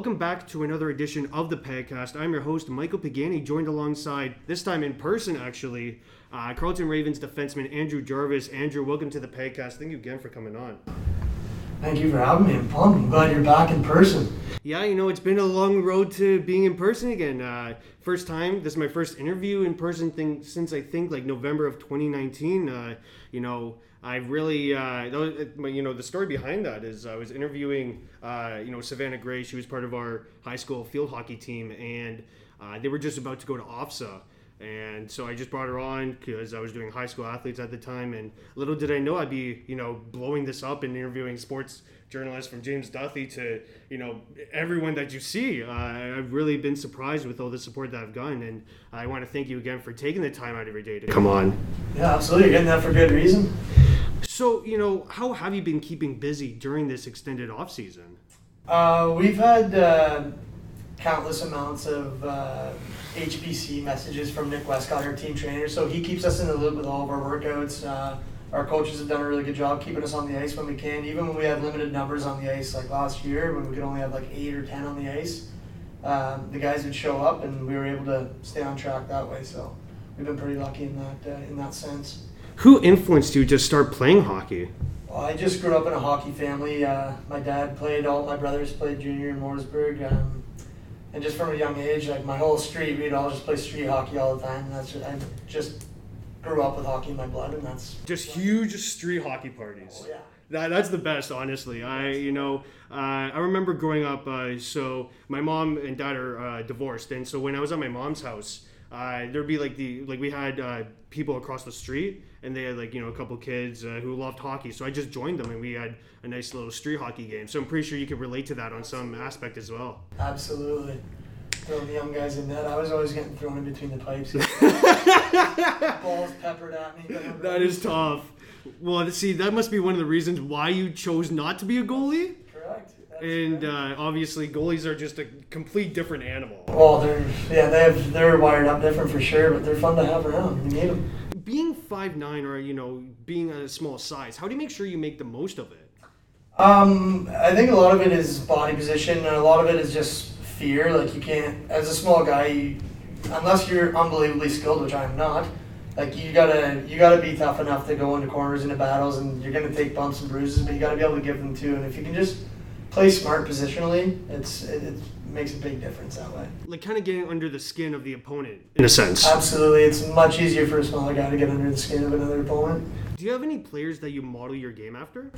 welcome back to another edition of the podcast. I'm your host, Michael Pagani, joined alongside, this time in person actually, uh, Carleton Ravens defenseman Andrew Jarvis. Andrew, welcome to the podcast. Thank you again for coming on. Thank you for having me. I'm pumped. I'm glad you're back in person. Yeah, you know, it's been a long road to being in person again. Uh, first time, this is my first interview in person thing since I think like November of 2019. Uh, you know, I really, uh, you know, the story behind that is I was interviewing, uh, you know, Savannah Gray. She was part of our high school field hockey team, and uh, they were just about to go to OFSAA. And so I just brought her on because I was doing high school athletes at the time. And little did I know I'd be, you know, blowing this up and interviewing sports journalists from James Duthie to, you know, everyone that you see. Uh, I've really been surprised with all the support that I've gotten. And I want to thank you again for taking the time out of your day to come on. Yeah, absolutely. You're getting that for good reason. So, you know, how have you been keeping busy during this extended off season? Uh, we've had uh, countless amounts of uh, HBC messages from Nick Westcott, our team trainer. So he keeps us in the loop with all of our workouts. Uh, our coaches have done a really good job keeping us on the ice when we can, even when we have limited numbers on the ice, like last year when we could only have like eight or ten on the ice. Um, the guys would show up, and we were able to stay on track that way. So we've been pretty lucky in that uh, in that sense. Who influenced you to start playing hockey? Well, I just grew up in a hockey family. Uh, my dad played, all my brothers played junior in Morrisburg. Um, and just from a young age, like my whole street, we'd all just play street hockey all the time. And that's just, I just grew up with hockey in my blood, and that's just huge street hockey parties. Oh, yeah. That, that's the best, honestly. I, you know, uh, I remember growing up. Uh, so my mom and dad are uh, divorced, and so when I was at my mom's house, uh, there'd be like the like we had uh, people across the street and they had like you know a couple kids uh, who loved hockey. So i just joined them and we had a nice little street hockey game. So i'm pretty sure you could relate to that on some aspect as well. Absolutely. Throwing the young guys in that i was always getting thrown in between the pipes. Balls peppered at me that is tough. Well see that must be one of the reasons why you chose not to be a goalie and uh, obviously goalies are just a complete different animal. Well, they're yeah they have they're wired up different for sure, but they're fun to have around. You need them. Being five nine or you know being a small size, how do you make sure you make the most of it? Um, I think a lot of it is body position, and a lot of it is just fear. Like you can't, as a small guy, you, unless you're unbelievably skilled, which I'm not. Like you gotta you gotta be tough enough to go into corners into battles, and you're gonna take bumps and bruises, but you gotta be able to give them too. And if you can just play smart positionally, it's it, it, makes a big difference that way. Like kind of getting under the skin of the opponent in a sense. Absolutely, it's much easier for a smaller guy to get under the skin of another opponent. Do you have any players that you model your game after?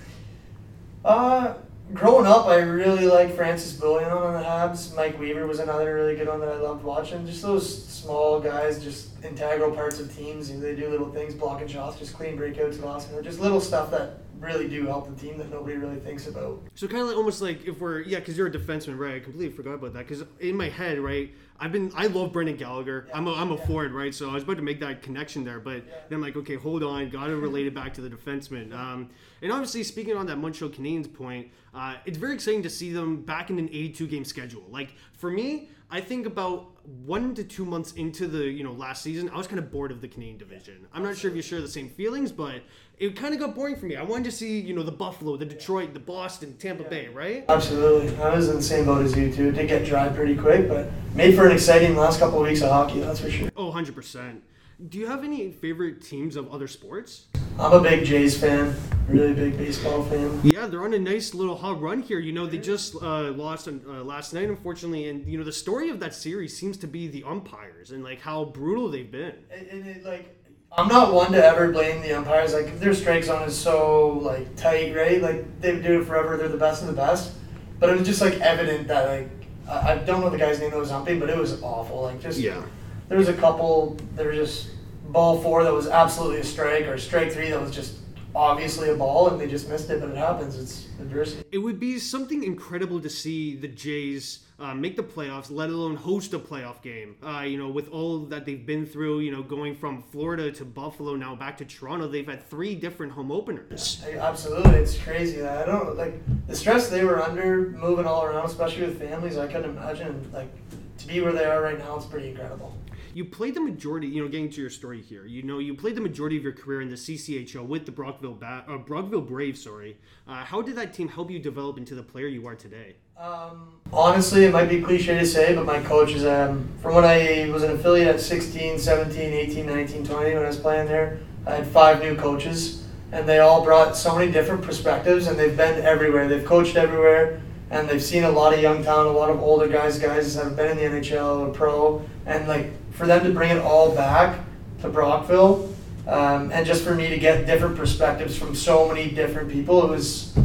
Uh, growing up, I really liked Francis Bouillon on the Habs. Mike Weaver was another really good one that I loved watching. Just those small guys, just integral parts of teams. They do little things, blocking shots, just clean breakouts, lost, just little stuff that really do help the team that nobody really thinks about. So kind of like almost like if we're yeah, because you're a defenseman, right? I completely forgot about that. Because in my head, right, I've been I love Brendan Gallagher. Yeah, I'm a, I'm a yeah. forward, right? So I was about to make that connection there, but yeah. then I'm like, okay, hold on, got to relate it back to the defenseman. Um, and obviously, speaking on that Montreal Canadiens point, uh, it's very exciting to see them back in an 82 game schedule. Like for me, I think about one to two months into the you know last season, I was kind of bored of the Canadian division. I'm not sure if you share the same feelings, but it kind of got boring for me. I wanted to see you know the Buffalo, the Detroit, the Boston, Tampa. Bay, right? Absolutely, I was in the same boat as you too. It did get dry pretty quick, but made for an exciting last couple of weeks of hockey. That's for sure. Oh, 100 percent. Do you have any favorite teams of other sports? I'm a big Jays fan, really big baseball fan. Yeah, they're on a nice little hot run here. You know, they just uh, lost uh, last night, unfortunately, and you know the story of that series seems to be the umpires and like how brutal they've been. And, and it, like, I'm not one to ever blame the umpires. Like, their strike zone is so like tight, right? Like they've been doing it forever. They're the best of the best. But it was just like evident that like I, I don't know the guy's name that was umping, but it was awful. Like just yeah. There was a couple. There was just ball four that was absolutely a strike, or strike three that was just obviously a ball, and they just missed it. But it happens. It's adversity. It would be something incredible to see the Jays uh, make the playoffs, let alone host a playoff game. Uh, you know, with all that they've been through, you know, going from Florida to Buffalo, now back to Toronto, they've had three different home openers. Absolutely, it's crazy. I don't like the stress they were under, moving all around, especially with families. I couldn't imagine like to be where they are right now. It's pretty incredible. you played the majority. You know, getting to your story here. You know, you played the majority of your career in the CCHL with the Brockville ba- uh, Brockville Braves. Sorry. Uh, how did that team help you develop into the player you are today? Um, honestly, it might be cliche to say, but my coaches, um, from when I was an affiliate at 16, 17, 18, 19, 20, when I was playing there, I had five new coaches, and they all brought so many different perspectives, and they've been everywhere. They've coached everywhere, and they've seen a lot of young talent, a lot of older guys, guys that have been in the NHL or pro, and like for them to bring it all back to Brockville, um, and just for me to get different perspectives from so many different people, it was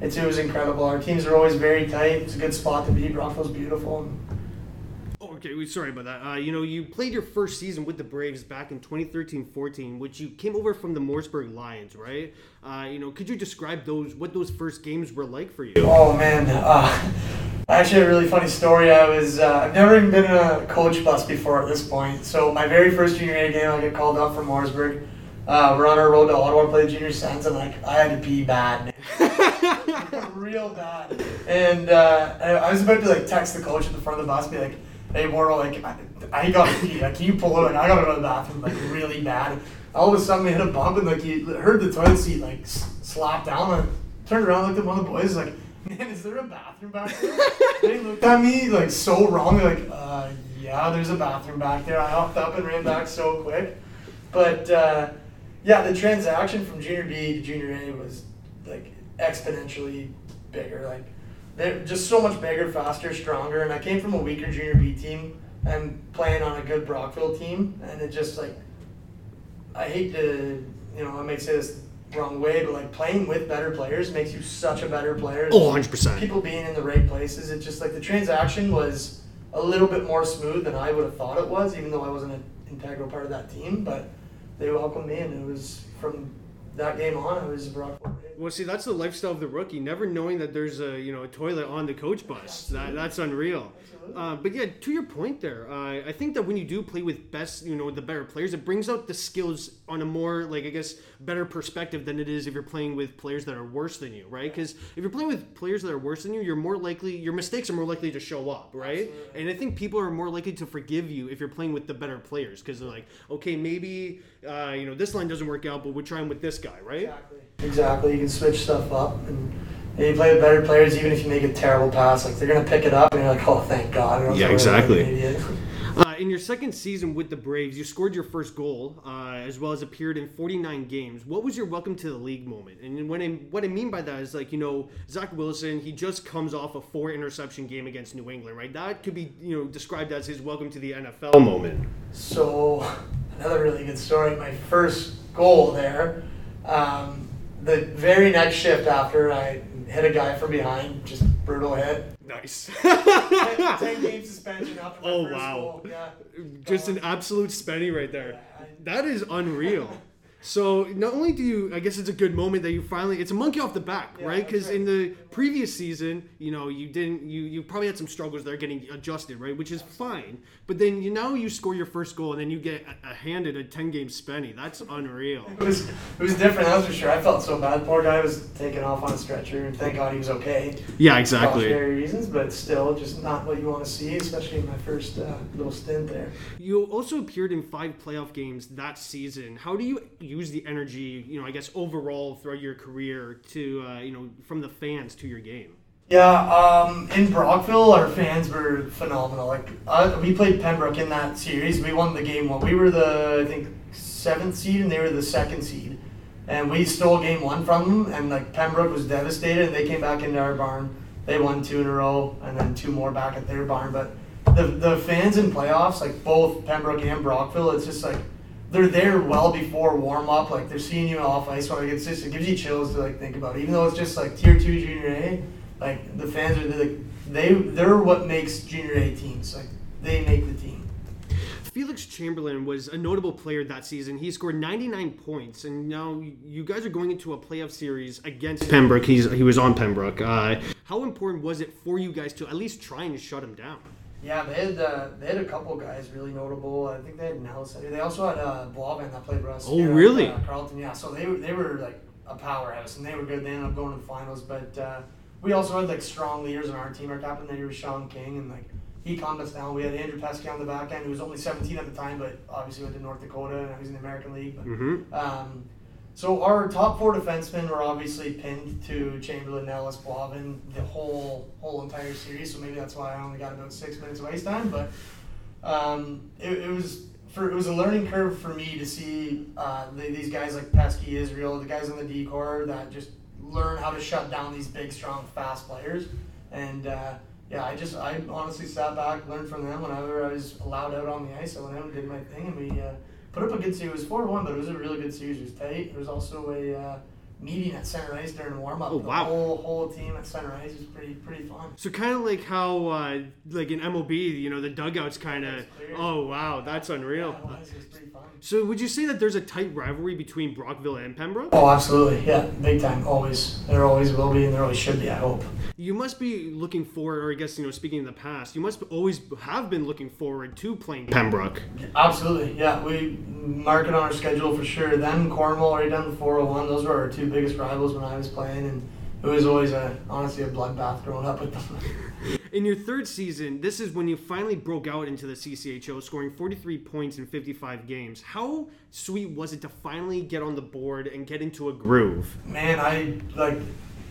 it's, it was incredible. Our teams are always very tight. It's a good spot to be. Brockville's beautiful. Okay, we sorry about that. Uh, you know, you played your first season with the Braves back in 2013-14, which you came over from the Morrisburg Lions, right? Uh, you know, could you describe those what those first games were like for you? Oh man, uh, actually have a really funny story. I was uh, I've never even been in a coach bus before at this point. So my very first junior A game, I get called up from Morrisburg. Uh, we're on our road to Ottawa to play the junior sens, and like I had to pee bad, real bad. And uh, I was about to like text the coach at the front of the bus, be like, "Hey, Moro, like I, I gotta pee. Like, can you pull it? I gotta go to the bathroom, like really bad." All of a sudden, we hit a bump, and like you heard the toilet seat like s- slap down. And I turned around, looked at one of the boys, like, "Man, is there a bathroom back there?" they looked at me like so wrong. They're like, uh, "Yeah, there's a bathroom back there." I hopped up and ran back so quick, but. Yeah, the transaction from junior B to junior A was like exponentially bigger. Like they're just so much bigger, faster, stronger. And I came from a weaker junior B team and playing on a good Brockville team, and it just like I hate to you know I may say this wrong way, but like playing with better players makes you such a better player. Oh, 100%. People being in the right places, it just like the transaction was a little bit more smooth than I would have thought it was, even though I wasn't an integral part of that team, but they welcomed me, and it was from that game on, I was Brave. Well, see, that's the lifestyle of the rookie. Never knowing that there's a you know a toilet on the coach bus. That, that's unreal. Uh, but yeah, to your point there, uh, I think that when you do play with best, you know, the better players, it brings out the skills on a more like I guess better perspective than it is if you're playing with players that are worse than you, right? Because if you're playing with players that are worse than you, you're more likely your mistakes are more likely to show up, right? Absolutely. And I think people are more likely to forgive you if you're playing with the better players because they're like, okay, maybe uh, you know this line doesn't work out, but we're trying with this guy, right? Exactly. Exactly. You can switch stuff up, and, and you play with better players. Even if you make a terrible pass, like they're gonna pick it up, and you're like, "Oh, thank God!" Yeah, I exactly. Uh, in your second season with the Braves, you scored your first goal, uh, as well as appeared in 49 games. What was your welcome to the league moment? And what I, what I mean by that is like, you know, Zach Wilson, he just comes off a four interception game against New England, right? That could be, you know, described as his welcome to the NFL moment. So another really good story. My first goal there. Um, the very next shift after I hit a guy from behind, just brutal hit. Nice. 10, 10 game suspension after my Oh, first wow. goal. Yeah. just an um, absolute spenny right there. That is unreal. So not only do you, I guess it's a good moment that you finally, it's a monkey off the back, Yeah, right? Because right. in the previous season, you know, you didn't, you you probably had some struggles there getting adjusted, right? Which is fine. But then you now you score your first goal and then you get a, a handed a ten game spenny. That's unreal. It was it was different, that's for sure. I felt so bad. Poor guy was taken off on a stretcher. Thank God he was okay. Yeah, exactly. Cautionary reasons, but still, just not what you want to see, especially in my first uh, little stint there. You also appeared in five playoff games that season. How do you use the energy, you know, I guess overall throughout your career to, uh, you know, from the fans to your game? Yeah, um, in Brockville, our fans were phenomenal. Like uh, we played Pembroke in that series. We won the game one. We were the I think seventh seed, and they were the second seed. And we stole game one from them. And like Pembroke was devastated, and they came back into our barn. They won two in a row, and then two more back at their barn. But the the fans in playoffs, like both Pembroke and Brockville, it's just like they're there well before warm up. Like they're seeing you off ice. Like it's just it gives you chills to like think about. It. Even though it's just like tier two junior A, like the fans are like they they're what makes junior A teams. Like they make the team. Felix Chamberlain was a notable player that season. He scored 99 points, and now you guys are going into a playoff series against Pembroke. He's he was on Pembroke. Uh, how important was it for you guys to at least try and shut him down? Yeah, they had uh, they had a couple guys really notable. I think they had Nelson. They also had uh, Blavan that played for us. Oh, here at, really? uh, Carleton. Yeah, so they were they were like a powerhouse, and they were good. They ended up going to the finals, but uh, we also had like strong leaders on our team. Our captain there was Sean King, and like he calmed us down. We had Andrew Peski on the back end, who was only 17 at the time, but obviously went to North Dakota and he was in the American League. But, Mm-hmm. um, so our top four defensemen were obviously pinned to Chamberlain, Ellis, Blavin the whole whole entire series. So maybe that's why I only got about six minutes of ice time. But um, it, it was for it was a learning curve for me to see uh, the, these guys like Peski, Israel, the guys on the decor that just learn how to shut down these big, strong, fast players. And uh, yeah, I just I honestly sat back, learned from them whenever I was allowed out on the ice. I went out and did my thing, and we uh, put up a good series. It was four one, but it was a really good series. It was tight. There was also a uh, meeting at center ice during warm up. Oh, the wow. whole whole team at center ice was pretty pretty fun. So kind of like how, uh, like in MLB, you know, the dugouts kind of. Oh wow, that's unreal. Yeah, was, it was pretty fun. So would you say that there's a tight rivalry between Brockville and Pembroke? Oh, absolutely. Yeah, big time. Always. There always will be, and there always should be. I hope. You must be looking forward, or I guess you know, speaking in the past, you must always have been looking forward to playing Pembroke. Absolutely, yeah. We mark it on our schedule for sure. Then Cornwall, right down the 401. Those were our two biggest rivals when I was playing, and it was always a honestly a bloodbath growing up with them. In your third season, this is when you finally broke out into the CCHL, scoring 43 points in 55 games. How sweet was it to finally get on the board and get into a groove? Man, I like.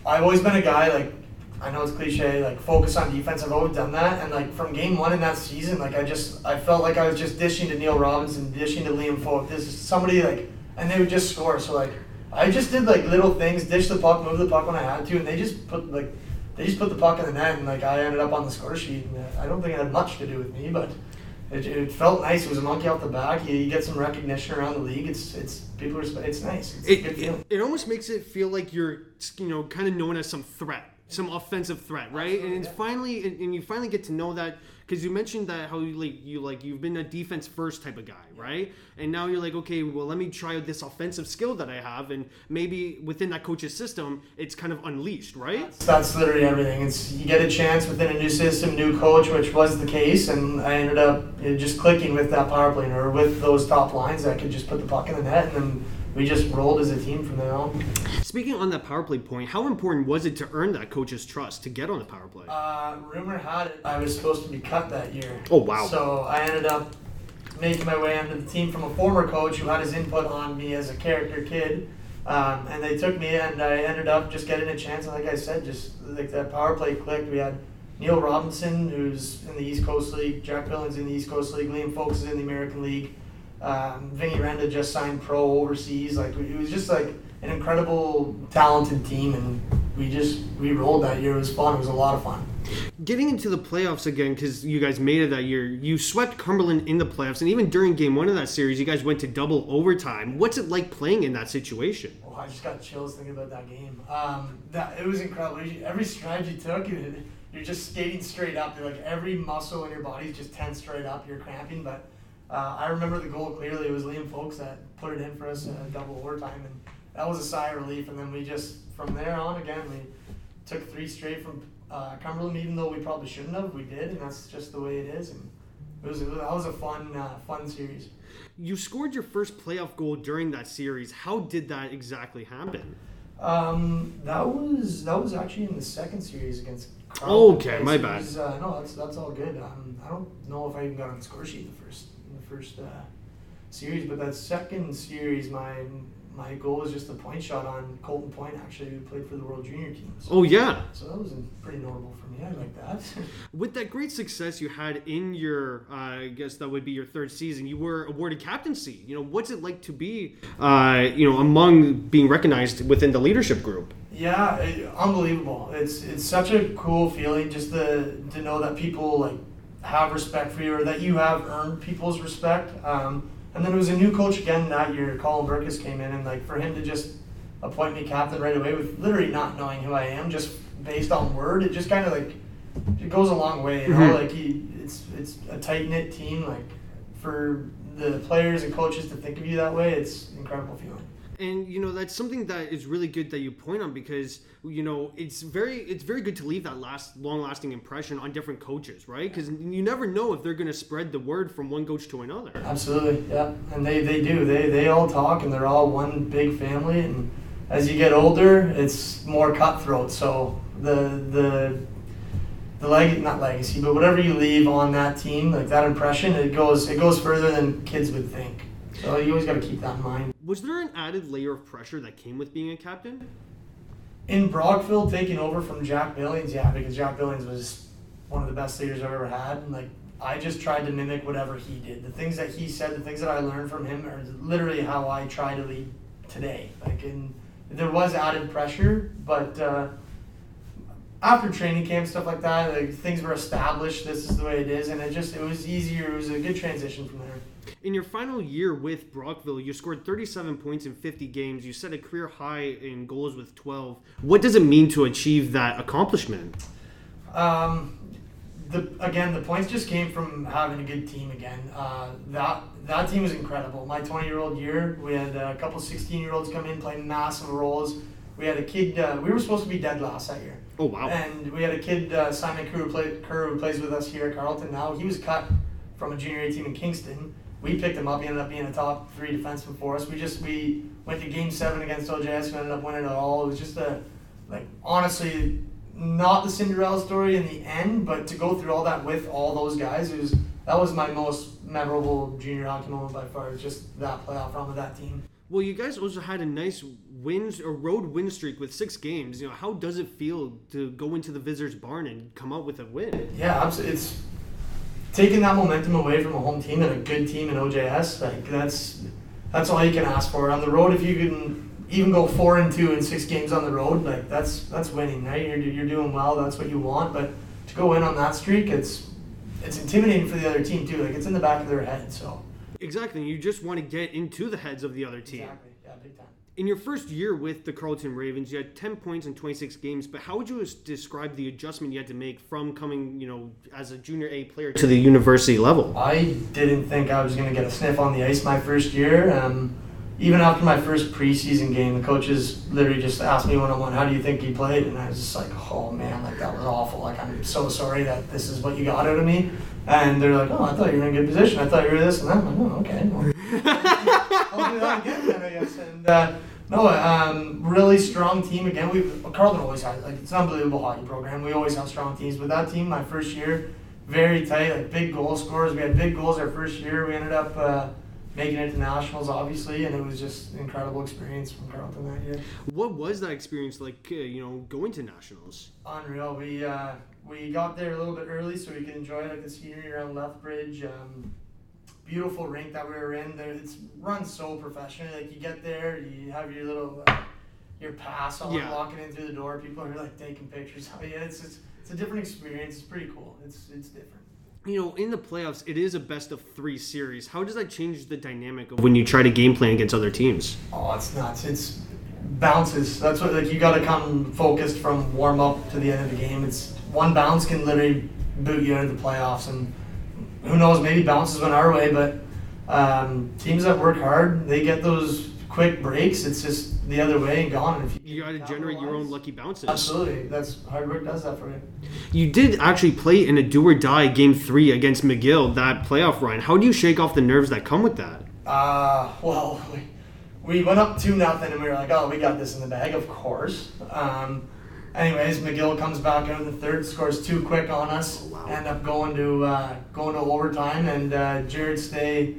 I've always been a guy like. I know it's cliche, like focus on defense. I've always done that, and like from game one in that season, like I just I felt like I was just dishing to Neil Robinson, dishing to Liam Folk. This is somebody like, and they would just score. So like, I just did like little things, dish the puck, move the puck when I had to, and they just put like, they just put the puck in the net, and like I ended up on the score sheet. And uh, I don't think it had much to do with me, but it, it felt nice. It was a monkey off the back. You, you get some recognition around the league. It's it's people respect. It's nice. It's a It, good feeling. it, it almost makes it feel like you're, you know, kind of known as some threat, some offensive threat, right? Absolutely, and it's yeah. finally, and, and you finally get to know that because you mentioned that how you like you like you've been a defense first type of guy, right? And now you're like, okay, well, let me try out this offensive skill that I have, and maybe within that coach's system, it's kind of unleashed, right? That's, that's literally everything. It's you get a chance within a new system, new coach, which was the case, and I ended up just clicking with that power play or with those top lines that could just put the puck in the net, and then we just rolled as a team from there on. Speaking on that power play point, how important was it to earn that coach's trust to get on the power play? Uh, rumor had it I was supposed to be cut that year. Oh, wow. So I ended up making my way onto the team from a former coach who had his input on me as a character kid. Um, and they took me, and I ended up just getting a chance. And like I said, just like that power play clicked. We had Neil Robinson, who's in the East Coast League, Jack Billings in the East Coast League, Liam Folkes is in the American League. Um, Vinny Renda just signed pro overseas. Like it was just like an incredible, talented team, and we just we rolled that year. It was fun. It was a lot of fun. Getting into the playoffs again, because you guys made it that year, you swept Cumberland in the playoffs, and even during game one of that series, you guys went to double overtime. What's it like playing in that situation? Oh, I just got chills thinking about that game. Um, that it was incredible. Every stride you took, you- you're just skating straight up. You're like every muscle in your body is just tensed straight up. You're cramping, but uh, I remember the goal clearly. It was Liam Folkes that put it in for us uh, double overtime, and that was a sigh of relief. And then we just from there on again we took three straight from uh, Cumberland, even though we probably shouldn't have. We did, and that's just the way it is. And it was, it was that was a fun uh, fun series. You scored your first playoff goal during that series. How did that exactly happen? Um, that was that was actually in the second series against. Okay, my bad. was, uh, no, that's that's all good. Um, I don't know if I even got on the score sheet the first in first uh, series, but that second series, my my goal was just a point shot on Colton Point, actually, who played for the World Junior team. So, Oh, yeah. so that was pretty notable for me. I like that. With that great success you had in your, uh, I guess that would be your third season, you were awarded captaincy. You know, what's it like to be, uh, you know, among being recognized within the leadership group? Yeah, it, unbelievable. It's it's such a cool feeling just to to know that people like have respect for you or that you have earned people's respect. Um, and then it was a new coach again that year. Colin Burkus came in, and like for him to just appoint me captain right away with literally not knowing who I am, just based on word, it just kind of like it goes a long way. You know, Mhm. like he, it's it's a tight knit team. Like for the players and coaches to think of you that way, it's an incredible feeling. And you know that's something that is really good that you point on because you know it's very it's very good to leave that last long lasting impression on different coaches right because you never know if they're going to spread the word from one coach to another Absolutely, yeah, and they, they do. They they all talk, and they're all one big family. And as you get older, it's more cutthroat. So the the the leg not legacy, but whatever you leave on that team, like that impression, it goes it goes further than kids would think. So you always got to keep that in mind. Was there an added layer of pressure that came with being a captain? In Brockville, taking over from Jack Billings, yeah, because Jack Billings was one of the best leaders I've ever had. And like I just tried to mimic whatever he did. The things that he said, the things that I learned from him, are literally how I try to lead today. Like, and there was added pressure, but. Uh, after training camp stuff like that, like things were established. This is the way it is, and it just it was easier. It was a good transition from there. In your final year with Brockville, you scored 37 points in 50 games. You set a career high in goals with 12. What does it mean to achieve that accomplishment? Um, the again, the points just came from having a good team again. Uh, that that team was incredible. My 20 year old year, we had a couple 16 year olds come in playing massive roles. We had a kid. Uh, we were supposed to be dead last that year. Oh wow! And we had a kid, uh, Simon Kerr, who, play, Kerr, who plays with us here at Carleton now. He was cut from a junior A team in Kingston. We picked him up. He ended up being a top three defenseman for us. We just we went to game seven against OJS. We ended up winning it all. It was just a like honestly not the Cinderella story in the end, but to go through all that with all those guys, it was that was my most memorable junior hockey moment by far. Just that playoff run with that team. Well, you guys also had a nice wins or road win streak with six games. You know, how does it feel to go into the visitors' barn and come out with a win? Yeah, absolutely. It's taking that momentum away from a home team and a good team in OJS. Like that's that's all you can ask for on the road. If you can even go four and two in six games on the road, like that's that's winning, right? You're you're doing well. That's what you want. But to go in on that streak, it's it's intimidating for the other team too. Like it's in the back of their head. So Exactly. You just want to get into the heads of the other team. exactly, yeah, big time. In your first year with the Carleton Ravens, you had 10 points in 26 games, but how would you describe the adjustment you had to make from coming, you know, as a junior A player to the university level? I didn't think I was going to get a sniff on the ice my first year. Um, even after my first preseason game, the coaches literally just asked me one on one, "How do you think he played?" And I was just like, "Oh man, like that was awful. Like I'm so sorry that this is what you got out of me." And they're like, "Oh, I thought you were in a good position. I thought you were this and that." I'm like, "Oh, okay." Well, I'll do that again, I guess. And uh, no, um, really strong team again. We Carleton always has like it's an unbelievable hockey program. We always have strong teams. But that team, my first year, very tight, like big goal scorers. We had big goals our first year. We ended up. Uh, making it to nationals, obviously, and it was just an incredible experience from Carleton that year. What was that experience like? Uh, you know, going to nationals. Unreal. We uh, we got there a little bit early so we could enjoy like the scenery around Lethbridge. Um, beautiful rink that we were in. There, it's run so professionally. Like you get there, you have your little uh, your pass on, Yeah. walking in through the door. People are like taking pictures. Oh yeah, it's it's, it's a different experience. It's pretty cool. It's it's different. You know, in the playoffs, it is a best of three series. How does that change the dynamic of when you try to game plan against other teams? Oh, it's nuts. It's bounces. That's what like you got to come focused from warm up to the end of the game. It's one bounce can literally boot you into the playoffs, and who knows? Maybe bounces went our way, but um, teams that work hard, they get those quick breaks. It's just the other way and gone. If You got to generate your own lucky bounces. Absolutely, that's hard work does that for you. You did actually play in a do or die game three against McGill that playoff run. How do you shake off the nerves that come with that? Uh, well, we, we went up 2 nothing and we were like, oh, we got this in the bag, of course. Um, anyways, McGill comes back out in the third, scores two quick on us, Oh, wow. end up going to uh, going to overtime, and uh, Jared Stay,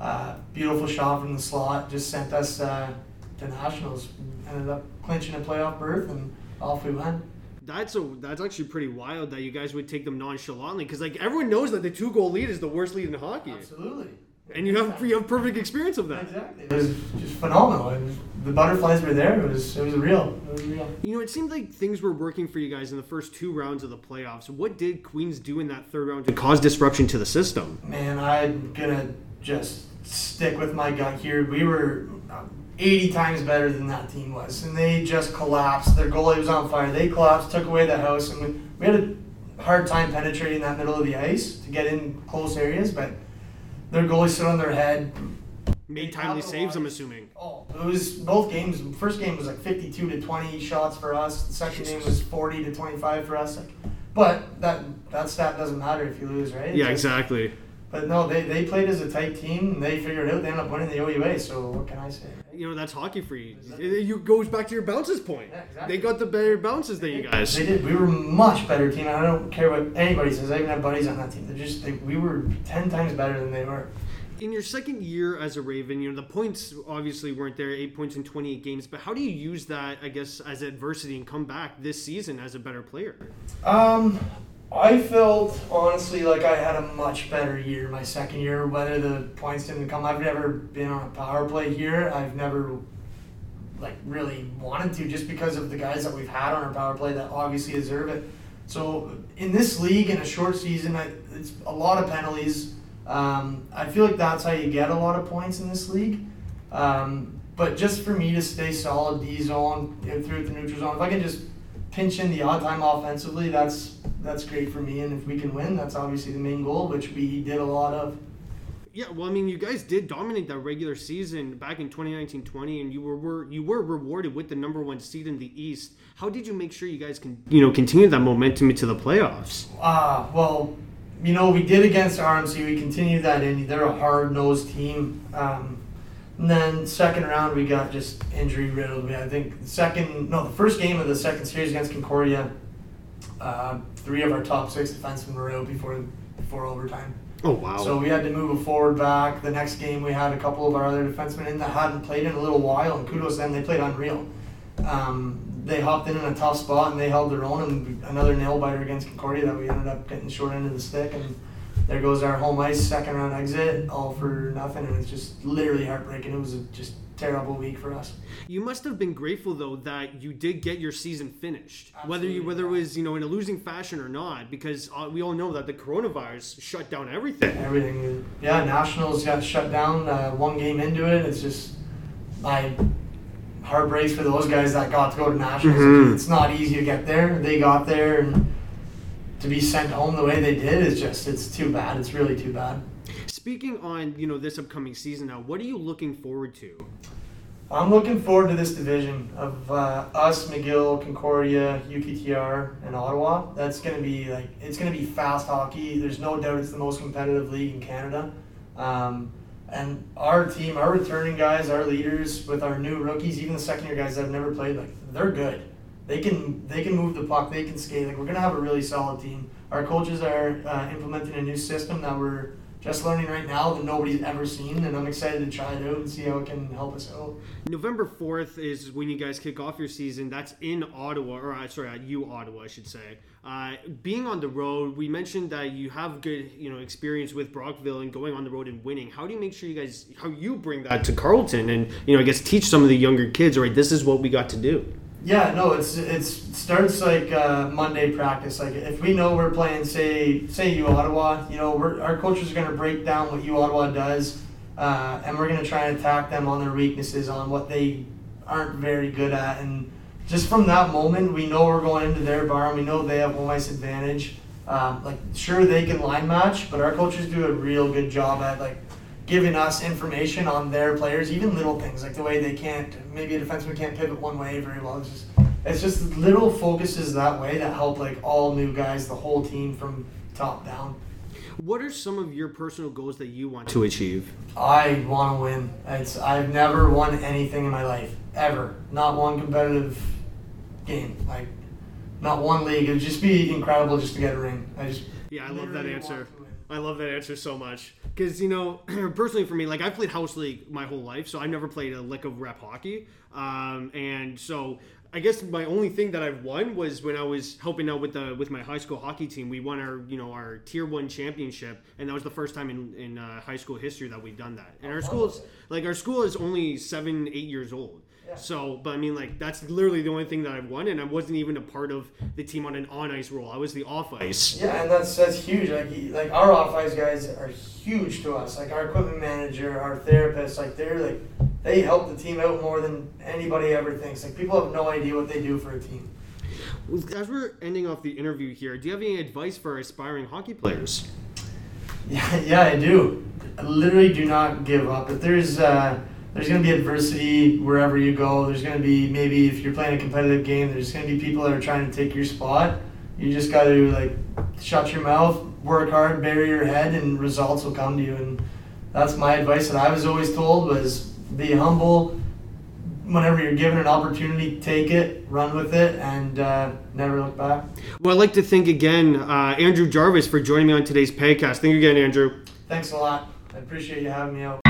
uh, beautiful shot from the slot, just sent us uh, to nationals. Ended up clinching a playoff berth, and off we went. That's a that's actually pretty wild that you guys would take them nonchalantly because like everyone knows that the two goal lead is the worst lead in hockey, Absolutely. And you have you have perfect experience of that. Exactly. It was just phenomenal. Was, the butterflies were there. It was it was real. It was real. You know, it seemed like things were working for you guys in the first two rounds of the playoffs. What did Queens do in that third round to cause disruption to the system? Man, I'm gonna just stick with my gut here. We were uh, 80 times better than that team was, and they just collapsed. Their goalie was on fire. They collapsed, took away the house, and we, we had a hard time penetrating that middle of the ice to get in close areas. But their goalie stood on their head. Made timely saves, I'm assuming. Oh, it was both games. First game was like 52 to 20 shots for us. The second game was 40 to 25 for us. Like, but that that stat doesn't matter if you lose, right? Yeah, exactly. But no, they, they played as a tight team. And they figured it out. They ended up winning the OUA. So what can I say? You know that's hockey for you. It, it goes back to your bounces point. Yeah, exactly. They got the better bounces than you guys. They did. We were a much better team. I don't care what anybody says. I even have buddies on that team. They're just they, we were ten times better than they were. In your second year as a Raven, you know the points obviously weren't there, eight points in twenty-eight games. But how do you use that, I guess, as adversity and come back this season as a better player? Um, I felt honestly like I had a much better year my second year. Whether the points didn't come, I've never been on a power play here. I've never like really wanted to just because of the guys that we've had on our power play that obviously deserve it. So in this league in a short season, I, it's a lot of penalties. Um, I feel like that's how you get a lot of points in this league. Um, but just for me to stay solid D zone through the neutral zone, if I can just pinch in the odd time offensively, that's that's great for me. And if we can win, that's obviously the main goal, which we did a lot of. Yeah, well, I mean, you guys did dominate that regular season back in 2019-20, and you were, were you were rewarded with the number one seed in the East. How did you make sure you guys can you know continue that momentum into the playoffs? Ah, well, you know, we did against RMC. We continued that in. They're a hard nosed team. Um, and then second round, we got just injury riddled. I think second, no, the first game of the second series against Concordia, uh, three of our top six defensemen were out before before overtime. Oh wow! So we had to move a forward back. The next game, we had a couple of our other defensemen in that hadn't played in a little while, and kudos to them, they played unreal. Um, they hopped in in a tough spot and they held their own, and another nail biter against Concordia that we ended up getting short end of the stick, and there goes our home ice second round exit, all for nothing, and it's just literally heartbreaking. It was just terrible week for us. You must have been grateful though that you did get your season finished, whether you whether it was you know in a losing fashion or not, because uh, we all know that the coronavirus shut down everything. Everything, yeah. Nationals got shut down uh, one game into it. It's just my heart breaks for those guys that got to go to nationals. Mhm. It's not easy to get there. They got there and to be sent home the way they did is just it's too bad. It's really too bad. Speaking on you know this upcoming season now, what are you looking forward to? I'm looking forward to this division of uh, us, McGill, Concordia, UQTR, and Ottawa. That's going to be like it's going to be fast hockey. There's no doubt it's the most competitive league in Canada. Um, and our team, our returning guys, our leaders, with our new rookies, even the second year guys that have never played, like they're good. They can they can move the puck. They can skate. Like we're gonna have a really solid team. Our coaches are uh, implementing a new system that we're just learning right now that nobody's ever seen, and I'm excited to try it out and see how it can help us out. November 4th is when you guys kick off your season. That's in Ottawa, or uh, sorry, at U Ottawa, I should say. Uh, being on the road, we mentioned that you have good, you know, experience with Brockville and going on the road and winning. How do you make sure you guys, how you bring that to Carleton and you know, I guess teach some of the younger kids, right, this is what we got to do. Yeah, no, it's it's starts like uh, Monday practice. Like if we know we're playing, say say U Ottawa, you know, we're, our coaches are gonna break down what U Ottawa does, uh, and we're gonna try and attack them on their weaknesses, on what they aren't very good at, and just from that moment, we know we're going into their bar, and we know they have home ice advantage. Um, like sure they can line match, but our coaches do a real good job at like giving us information on their players, even little things like the way they can't maybe a defenseman can't pivot one way very well. It's just it's just little focuses that way that help like all new guys, the whole team from top down. What are some of your personal goals that you want to achieve? I want to win. It's I've never won anything in my life ever. Not one competitive game. Like not one league. It'd just be incredible just to get a ring. I just Yeah, I love that literally answer. Want to win. I love that answer so much because you know, personally for me, like I've played house league my whole life, so I've never played a lick of rep hockey, um, and so I guess my only thing that I've won was when I was helping out with the with my high school hockey team. We won our you know our tier one championship, and that was the first time in in uh, high school history that we've done that. And our school is like our school is only seven eight years old. Yeah. So, but I mean, like that's literally the only thing that I've won, and I wasn't even a part of the team on an on ice role. I was the off ice. Yeah, and that's that's huge. Like like our off ice guys are huge to us. Like our equipment manager, our therapist, like they're like they help the team out more than anybody ever thinks. Like people have no idea what they do for a team. As we're ending off the interview here, do you have any advice for aspiring hockey players? Yeah, yeah, I do. I literally do not give up. If there's uh, there's gonna be adversity wherever you go. There's gonna be maybe if you're playing a competitive game, there's gonna be people that are trying to take your spot. You just got to like shut your mouth, work hard, bury your head, and results will come to you. And that's my advice that I was always told was be humble, whenever you're given an opportunity, take it, run with it, and uh, never look back. Well, I'd like to thank again uh, Andrew Jarvis for joining me on today's podcast. Thank you again, Andrew. Thanks a lot. I appreciate you having me out.